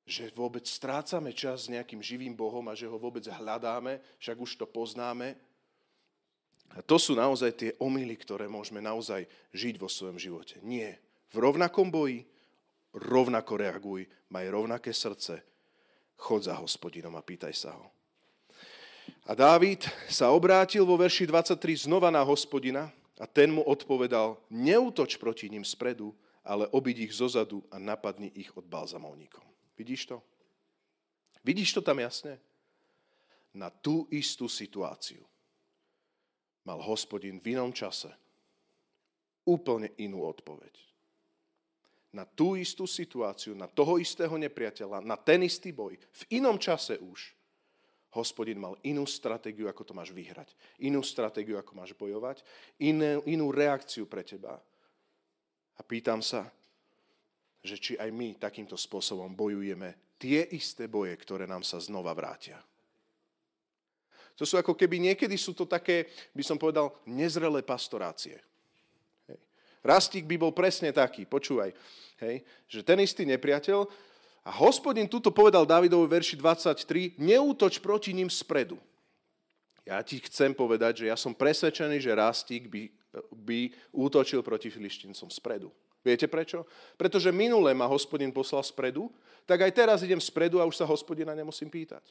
že vôbec strácame čas s nejakým živým Bohom a že ho vôbec hľadáme, však už to poznáme, a to sú naozaj tie omily, ktoré môžeme naozaj žiť vo svojom živote. Nie. V rovnakom boji rovnako reaguj, maj rovnaké srdce, chod za hospodinom a pýtaj sa ho. A Dávid sa obrátil vo verši 23 znova na hospodina a ten mu odpovedal, neútoč proti ním spredu, ale obiď ich zozadu a napadni ich od balzamovníkov. Vidíš to? Vidíš to tam jasne? Na tú istú situáciu mal hospodin v inom čase úplne inú odpoveď. Na tú istú situáciu, na toho istého nepriateľa, na ten istý boj, v inom čase už, hospodin mal inú stratégiu, ako to máš vyhrať. Inú stratégiu, ako máš bojovať. Inú, inú reakciu pre teba. A pýtam sa, že či aj my takýmto spôsobom bojujeme tie isté boje, ktoré nám sa znova vrátia. To sú ako keby niekedy sú to také, by som povedal, nezrelé pastorácie. Hej. Rastík by bol presne taký, počúvaj, hej, že ten istý nepriateľ, a hospodin tuto povedal Davidovi verši 23, neútoč proti ním spredu. Ja ti chcem povedať, že ja som presvedčený, že Rastík by, by útočil proti filištincom spredu. Viete prečo? Pretože minule ma hospodin poslal spredu, tak aj teraz idem spredu a už sa hospodina nemusím pýtať.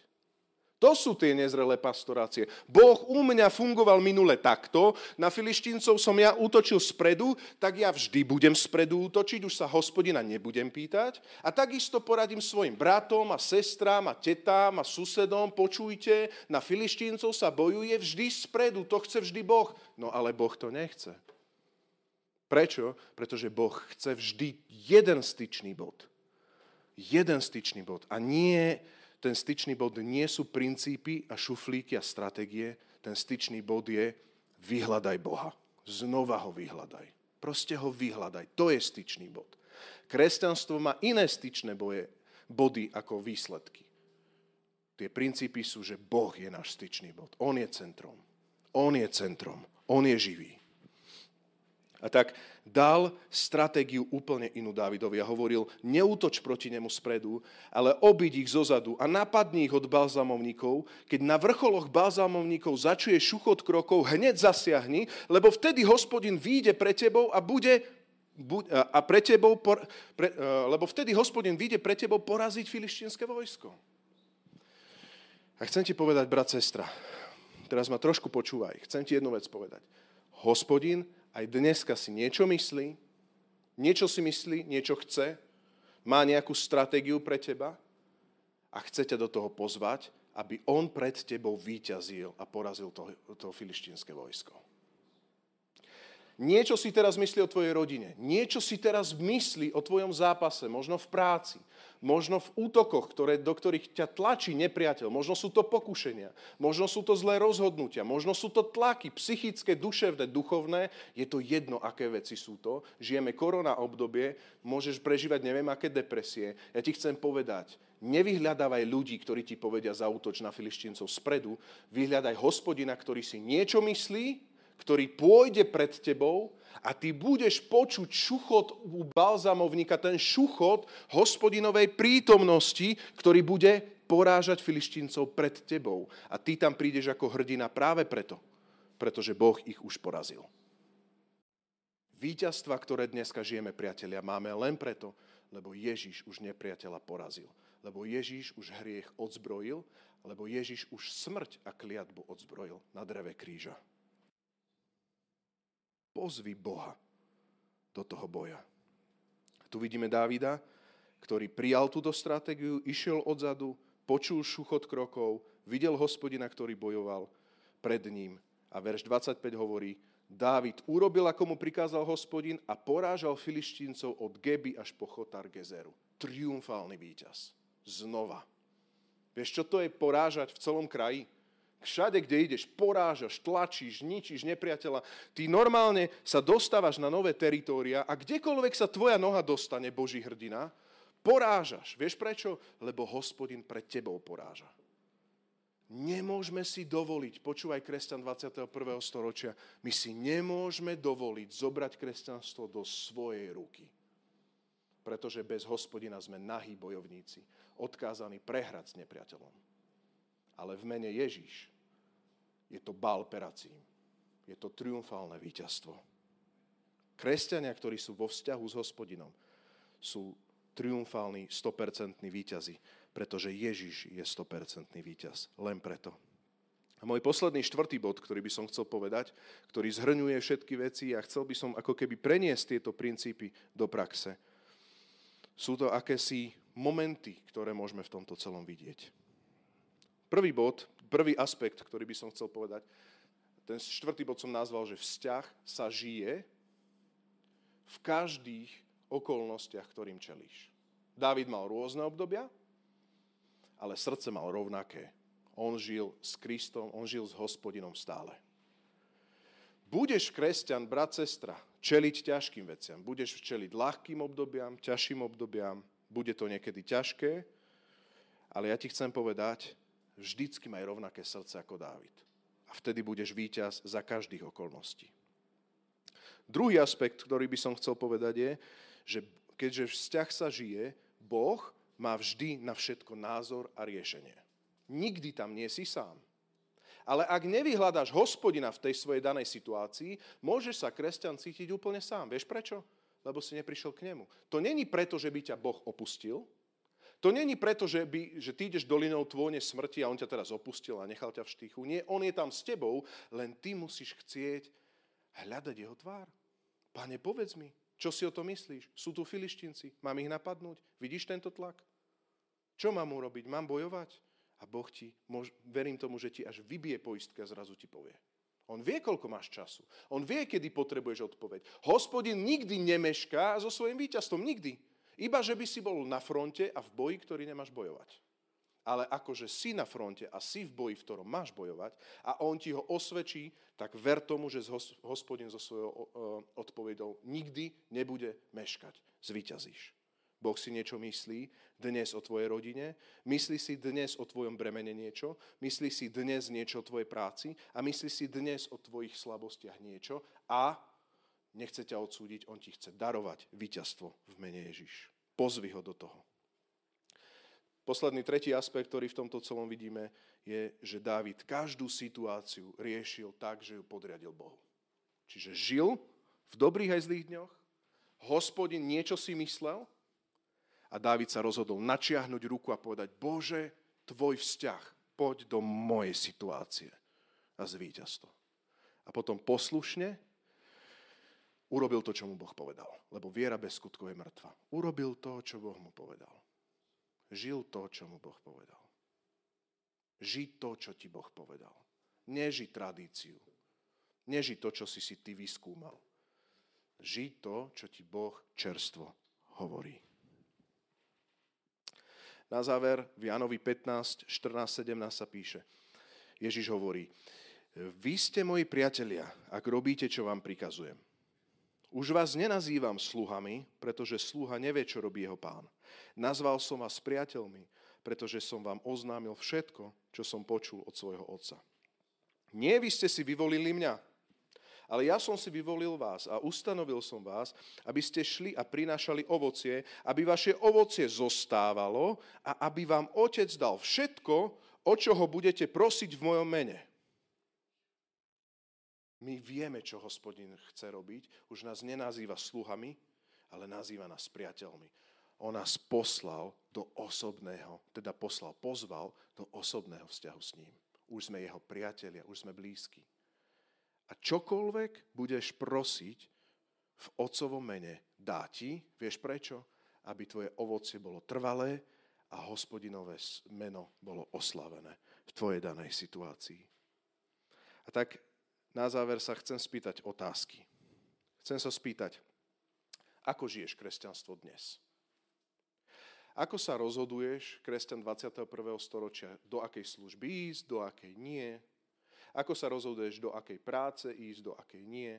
To sú tie nezrelé pastorácie. Boh u mňa fungoval minule takto, na filištíncov som ja útočil spredu, tak ja vždy budem spredu útočiť, už sa hospodina nebudem pýtať. A takisto poradím svojim bratom a sestrám a tetám a susedom, počujte, na filištíncov sa bojuje vždy spredu, to chce vždy Boh. No ale Boh to nechce. Prečo? Pretože Boh chce vždy jeden styčný bod. Jeden styčný bod. A nie ten styčný bod nie sú princípy a šuflíky a stratégie, ten styčný bod je vyhľadaj Boha. Znova ho vyhľadaj. Proste ho vyhľadaj. To je styčný bod. Kresťanstvo má iné styčné boje, body ako výsledky. Tie princípy sú, že Boh je náš styčný bod. On je centrom. On je centrom. On je živý. A tak dal stratégiu úplne inú Dávidovi a hovoril, neútoč proti nemu spredu, ale obiď ich zozadu a napadni ich od balzamovníkov. Keď na vrcholoch balzamovníkov začuje šuchot krokov, hneď zasiahni, lebo vtedy hospodin výjde pre tebou a bude a pre tebou, pre, e, lebo vtedy hospodin vyjde pre tebou poraziť filištinské vojsko. A chcem ti povedať, brat, sestra, teraz ma trošku počúvaj, chcem ti jednu vec povedať. Hospodin aj dneska si niečo myslí, niečo si myslí, niečo chce, má nejakú stratégiu pre teba a chce ťa do toho pozvať, aby on pred tebou výťazil a porazil to, to filištínske vojsko. Niečo si teraz myslí o tvojej rodine. Niečo si teraz myslí o tvojom zápase, možno v práci, možno v útokoch, ktoré, do ktorých ťa tlačí nepriateľ. Možno sú to pokušenia, možno sú to zlé rozhodnutia, možno sú to tlaky psychické, duševné, duchovné. Je to jedno, aké veci sú to. Žijeme korona obdobie, môžeš prežívať neviem aké depresie. Ja ti chcem povedať, nevyhľadávaj ľudí, ktorí ti povedia zautoč na filištíncov spredu, vyhľadaj hospodina, ktorý si niečo myslí, ktorý pôjde pred tebou a ty budeš počuť šuchot u balzamovníka, ten šuchot hospodinovej prítomnosti, ktorý bude porážať filištíncov pred tebou. A ty tam prídeš ako hrdina práve preto, pretože Boh ich už porazil. Výťazstva, ktoré dneska žijeme, priatelia, máme len preto, lebo Ježiš už nepriateľa porazil. Lebo Ježiš už hriech odzbrojil, lebo Ježiš už smrť a kliatbu odzbrojil na dreve kríža pozvi Boha do toho boja. Tu vidíme Dávida, ktorý prijal túto stratégiu, išiel odzadu, počul šuchot krokov, videl hospodina, ktorý bojoval pred ním A verš 25 hovorí, Dávid urobil, ako mu prikázal hospodin a porážal filištíncov od Geby až po Chotar Gezeru. Triumfálny víťaz. Znova. Vieš, čo to je porážať v celom kraji? Všade, kde ideš, porážaš, tlačíš, ničíš nepriateľa. Ty normálne sa dostávaš na nové teritória a kdekoľvek sa tvoja noha dostane, Boží hrdina, porážaš. Vieš prečo? Lebo hospodin pred tebou poráža. Nemôžeme si dovoliť, počúvaj kresťan 21. storočia, my si nemôžeme dovoliť zobrať kresťanstvo do svojej ruky. Pretože bez hospodina sme nahý bojovníci, odkázaní prehrať s nepriateľom. Ale v mene Ježíš je to bal peracím. Je to triumfálne víťazstvo. Kresťania, ktorí sú vo vzťahu s hospodinom, sú triumfálni, 100% víťazi pretože Ježiš je 100% víťaz. Len preto. A môj posledný štvrtý bod, ktorý by som chcel povedať, ktorý zhrňuje všetky veci a chcel by som ako keby preniesť tieto princípy do praxe. Sú to akési momenty, ktoré môžeme v tomto celom vidieť. Prvý bod, prvý aspekt, ktorý by som chcel povedať, ten štvrtý bod som nazval, že vzťah sa žije v každých okolnostiach, ktorým čelíš. Dávid mal rôzne obdobia, ale srdce mal rovnaké. On žil s Kristom, on žil s hospodinom stále. Budeš kresťan, brat, sestra, čeliť ťažkým veciam. Budeš čeliť ľahkým obdobiam, ťažším obdobiam. Bude to niekedy ťažké, ale ja ti chcem povedať, vždycky maj rovnaké srdce ako Dávid. A vtedy budeš víťaz za každých okolností. Druhý aspekt, ktorý by som chcel povedať je, že keďže vzťah sa žije, Boh má vždy na všetko názor a riešenie. Nikdy tam nie si sám. Ale ak nevyhľadáš hospodina v tej svojej danej situácii, môžeš sa kresťan cítiť úplne sám. Vieš prečo? Lebo si neprišiel k nemu. To není preto, že by ťa Boh opustil. To není preto, že, by, že ty ideš dolinou tvône smrti a on ťa teraz opustil a nechal ťa v štychu. Nie, on je tam s tebou, len ty musíš chcieť hľadať jeho tvár. Pane, povedz mi, čo si o to myslíš? Sú tu filištinci, mám ich napadnúť? Vidíš tento tlak? Čo mám urobiť? Mám bojovať? A Boh ti, mož, verím tomu, že ti až vybije poistke a zrazu ti povie. On vie, koľko máš času. On vie, kedy potrebuješ odpoveď. Hospodin nikdy nemešká so svojím víťazstvom. Nikdy. Iba, že by si bol na fronte a v boji, ktorý nemáš bojovať. Ale akože si na fronte a si v boji, v ktorom máš bojovať a on ti ho osvedčí, tak ver tomu, že hospodin so svojou odpovedou nikdy nebude meškať. Zvyťazíš. Boh si niečo myslí dnes o tvojej rodine, myslí si dnes o tvojom bremene niečo, myslí si dnes niečo o tvojej práci a myslí si dnes o tvojich slabostiach niečo a nechce ťa odsúdiť, on ti chce darovať víťazstvo v mene Ježiš. Pozvi ho do toho. Posledný tretí aspekt, ktorý v tomto celom vidíme, je, že Dávid každú situáciu riešil tak, že ju podriadil Bohu. Čiže žil v dobrých aj zlých dňoch, hospodin niečo si myslel, a Dávid sa rozhodol načiahnuť ruku a povedať, Bože, tvoj vzťah, poď do mojej situácie a zvíťaz to. A potom poslušne urobil to, čo mu Boh povedal. Lebo viera bez skutkov je mŕtva. Urobil to, čo Boh mu povedal. Žil to, čo mu Boh povedal. Ži to, čo ti Boh povedal. Neži tradíciu. Neži to, čo si si ty vyskúmal. Ži to, čo ti Boh čerstvo hovorí. Na záver v Janovi 15, 14, 17 sa píše. Ježiš hovorí, vy ste moji priatelia, ak robíte, čo vám prikazujem. Už vás nenazývam sluhami, pretože sluha nevie, čo robí jeho pán. Nazval som vás priateľmi, pretože som vám oznámil všetko, čo som počul od svojho otca. Nie vy ste si vyvolili mňa, ale ja som si vyvolil vás a ustanovil som vás, aby ste šli a prinášali ovocie, aby vaše ovocie zostávalo a aby vám Otec dal všetko, o čo ho budete prosiť v mojom mene. My vieme, čo hospodin chce robiť. Už nás nenazýva sluhami, ale nazýva nás priateľmi. On nás poslal do osobného, teda poslal, pozval do osobného vzťahu s ním. Už sme jeho priatelia, už sme blízki. A čokoľvek budeš prosiť v Otcovom mene, dá ti, vieš prečo? Aby tvoje ovocie bolo trvalé a hospodinové meno bolo oslavené v tvojej danej situácii. A tak na záver sa chcem spýtať otázky. Chcem sa spýtať, ako žiješ kresťanstvo dnes? Ako sa rozhoduješ, kresťan 21. storočia, do akej služby ísť, do akej nie? Ako sa rozhoduješ, do akej práce ísť, do akej nie?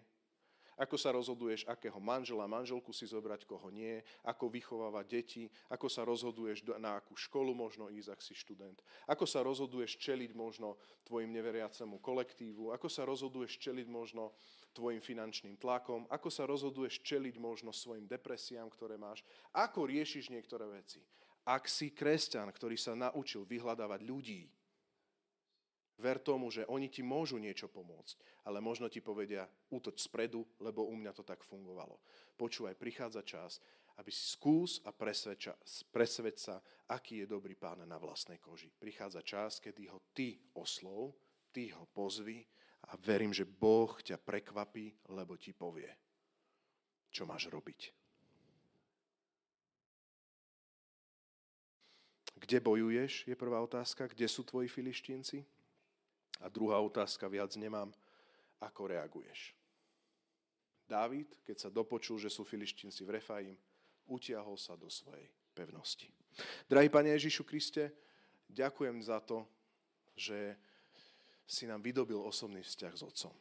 Ako sa rozhoduješ, akého manžela, manželku si zobrať, koho nie, ako vychovávať deti, ako sa rozhoduješ, na akú školu možno ísť, ak si študent, ako sa rozhoduješ čeliť možno tvojim neveriacemu kolektívu, ako sa rozhoduješ čeliť možno tvojim finančným tlakom, ako sa rozhoduješ čeliť možno svojim depresiám, ktoré máš, ako riešiš niektoré veci. Ak si kresťan, ktorý sa naučil vyhľadávať ľudí, Ver tomu, že oni ti môžu niečo pomôcť, ale možno ti povedia, útoč spredu, lebo u mňa to tak fungovalo. Počúvaj, prichádza čas, aby si skús a presvedč sa, aký je dobrý pán na vlastnej koži. Prichádza čas, kedy ho ty oslov, ty ho pozvi a verím, že Boh ťa prekvapí, lebo ti povie, čo máš robiť. Kde bojuješ, je prvá otázka. Kde sú tvoji filištínci? A druhá otázka, viac nemám, ako reaguješ. Dávid, keď sa dopočul, že sú filištínci v Refaim, utiahol sa do svojej pevnosti. Drahý Pane Ježišu Kriste, ďakujem za to, že si nám vydobil osobný vzťah s Otcom.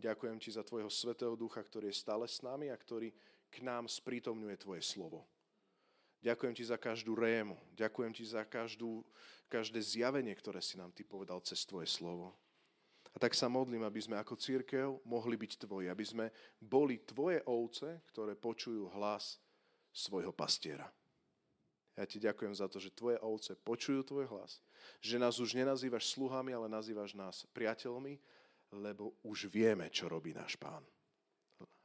Ďakujem Ti za Tvojho Svetého Ducha, ktorý je stále s nami a ktorý k nám sprítomňuje Tvoje slovo. Ďakujem Ti za každú rému. Ďakujem Ti za každú, každé zjavenie, ktoré si nám Ty povedal cez Tvoje slovo. A tak sa modlím, aby sme ako církev mohli byť Tvoji, aby sme boli Tvoje ovce, ktoré počujú hlas svojho pastiera. Ja ti ďakujem za to, že tvoje ovce počujú tvoj hlas, že nás už nenazývaš sluhami, ale nazývaš nás priateľmi, lebo už vieme, čo robí náš pán.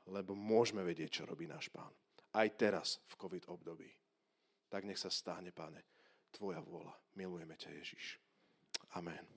Lebo môžeme vedieť, čo robí náš pán. Aj teraz v COVID období tak nech sa stáhne, páne, Tvoja vôľa. Milujeme ťa, Ježiš. Amen.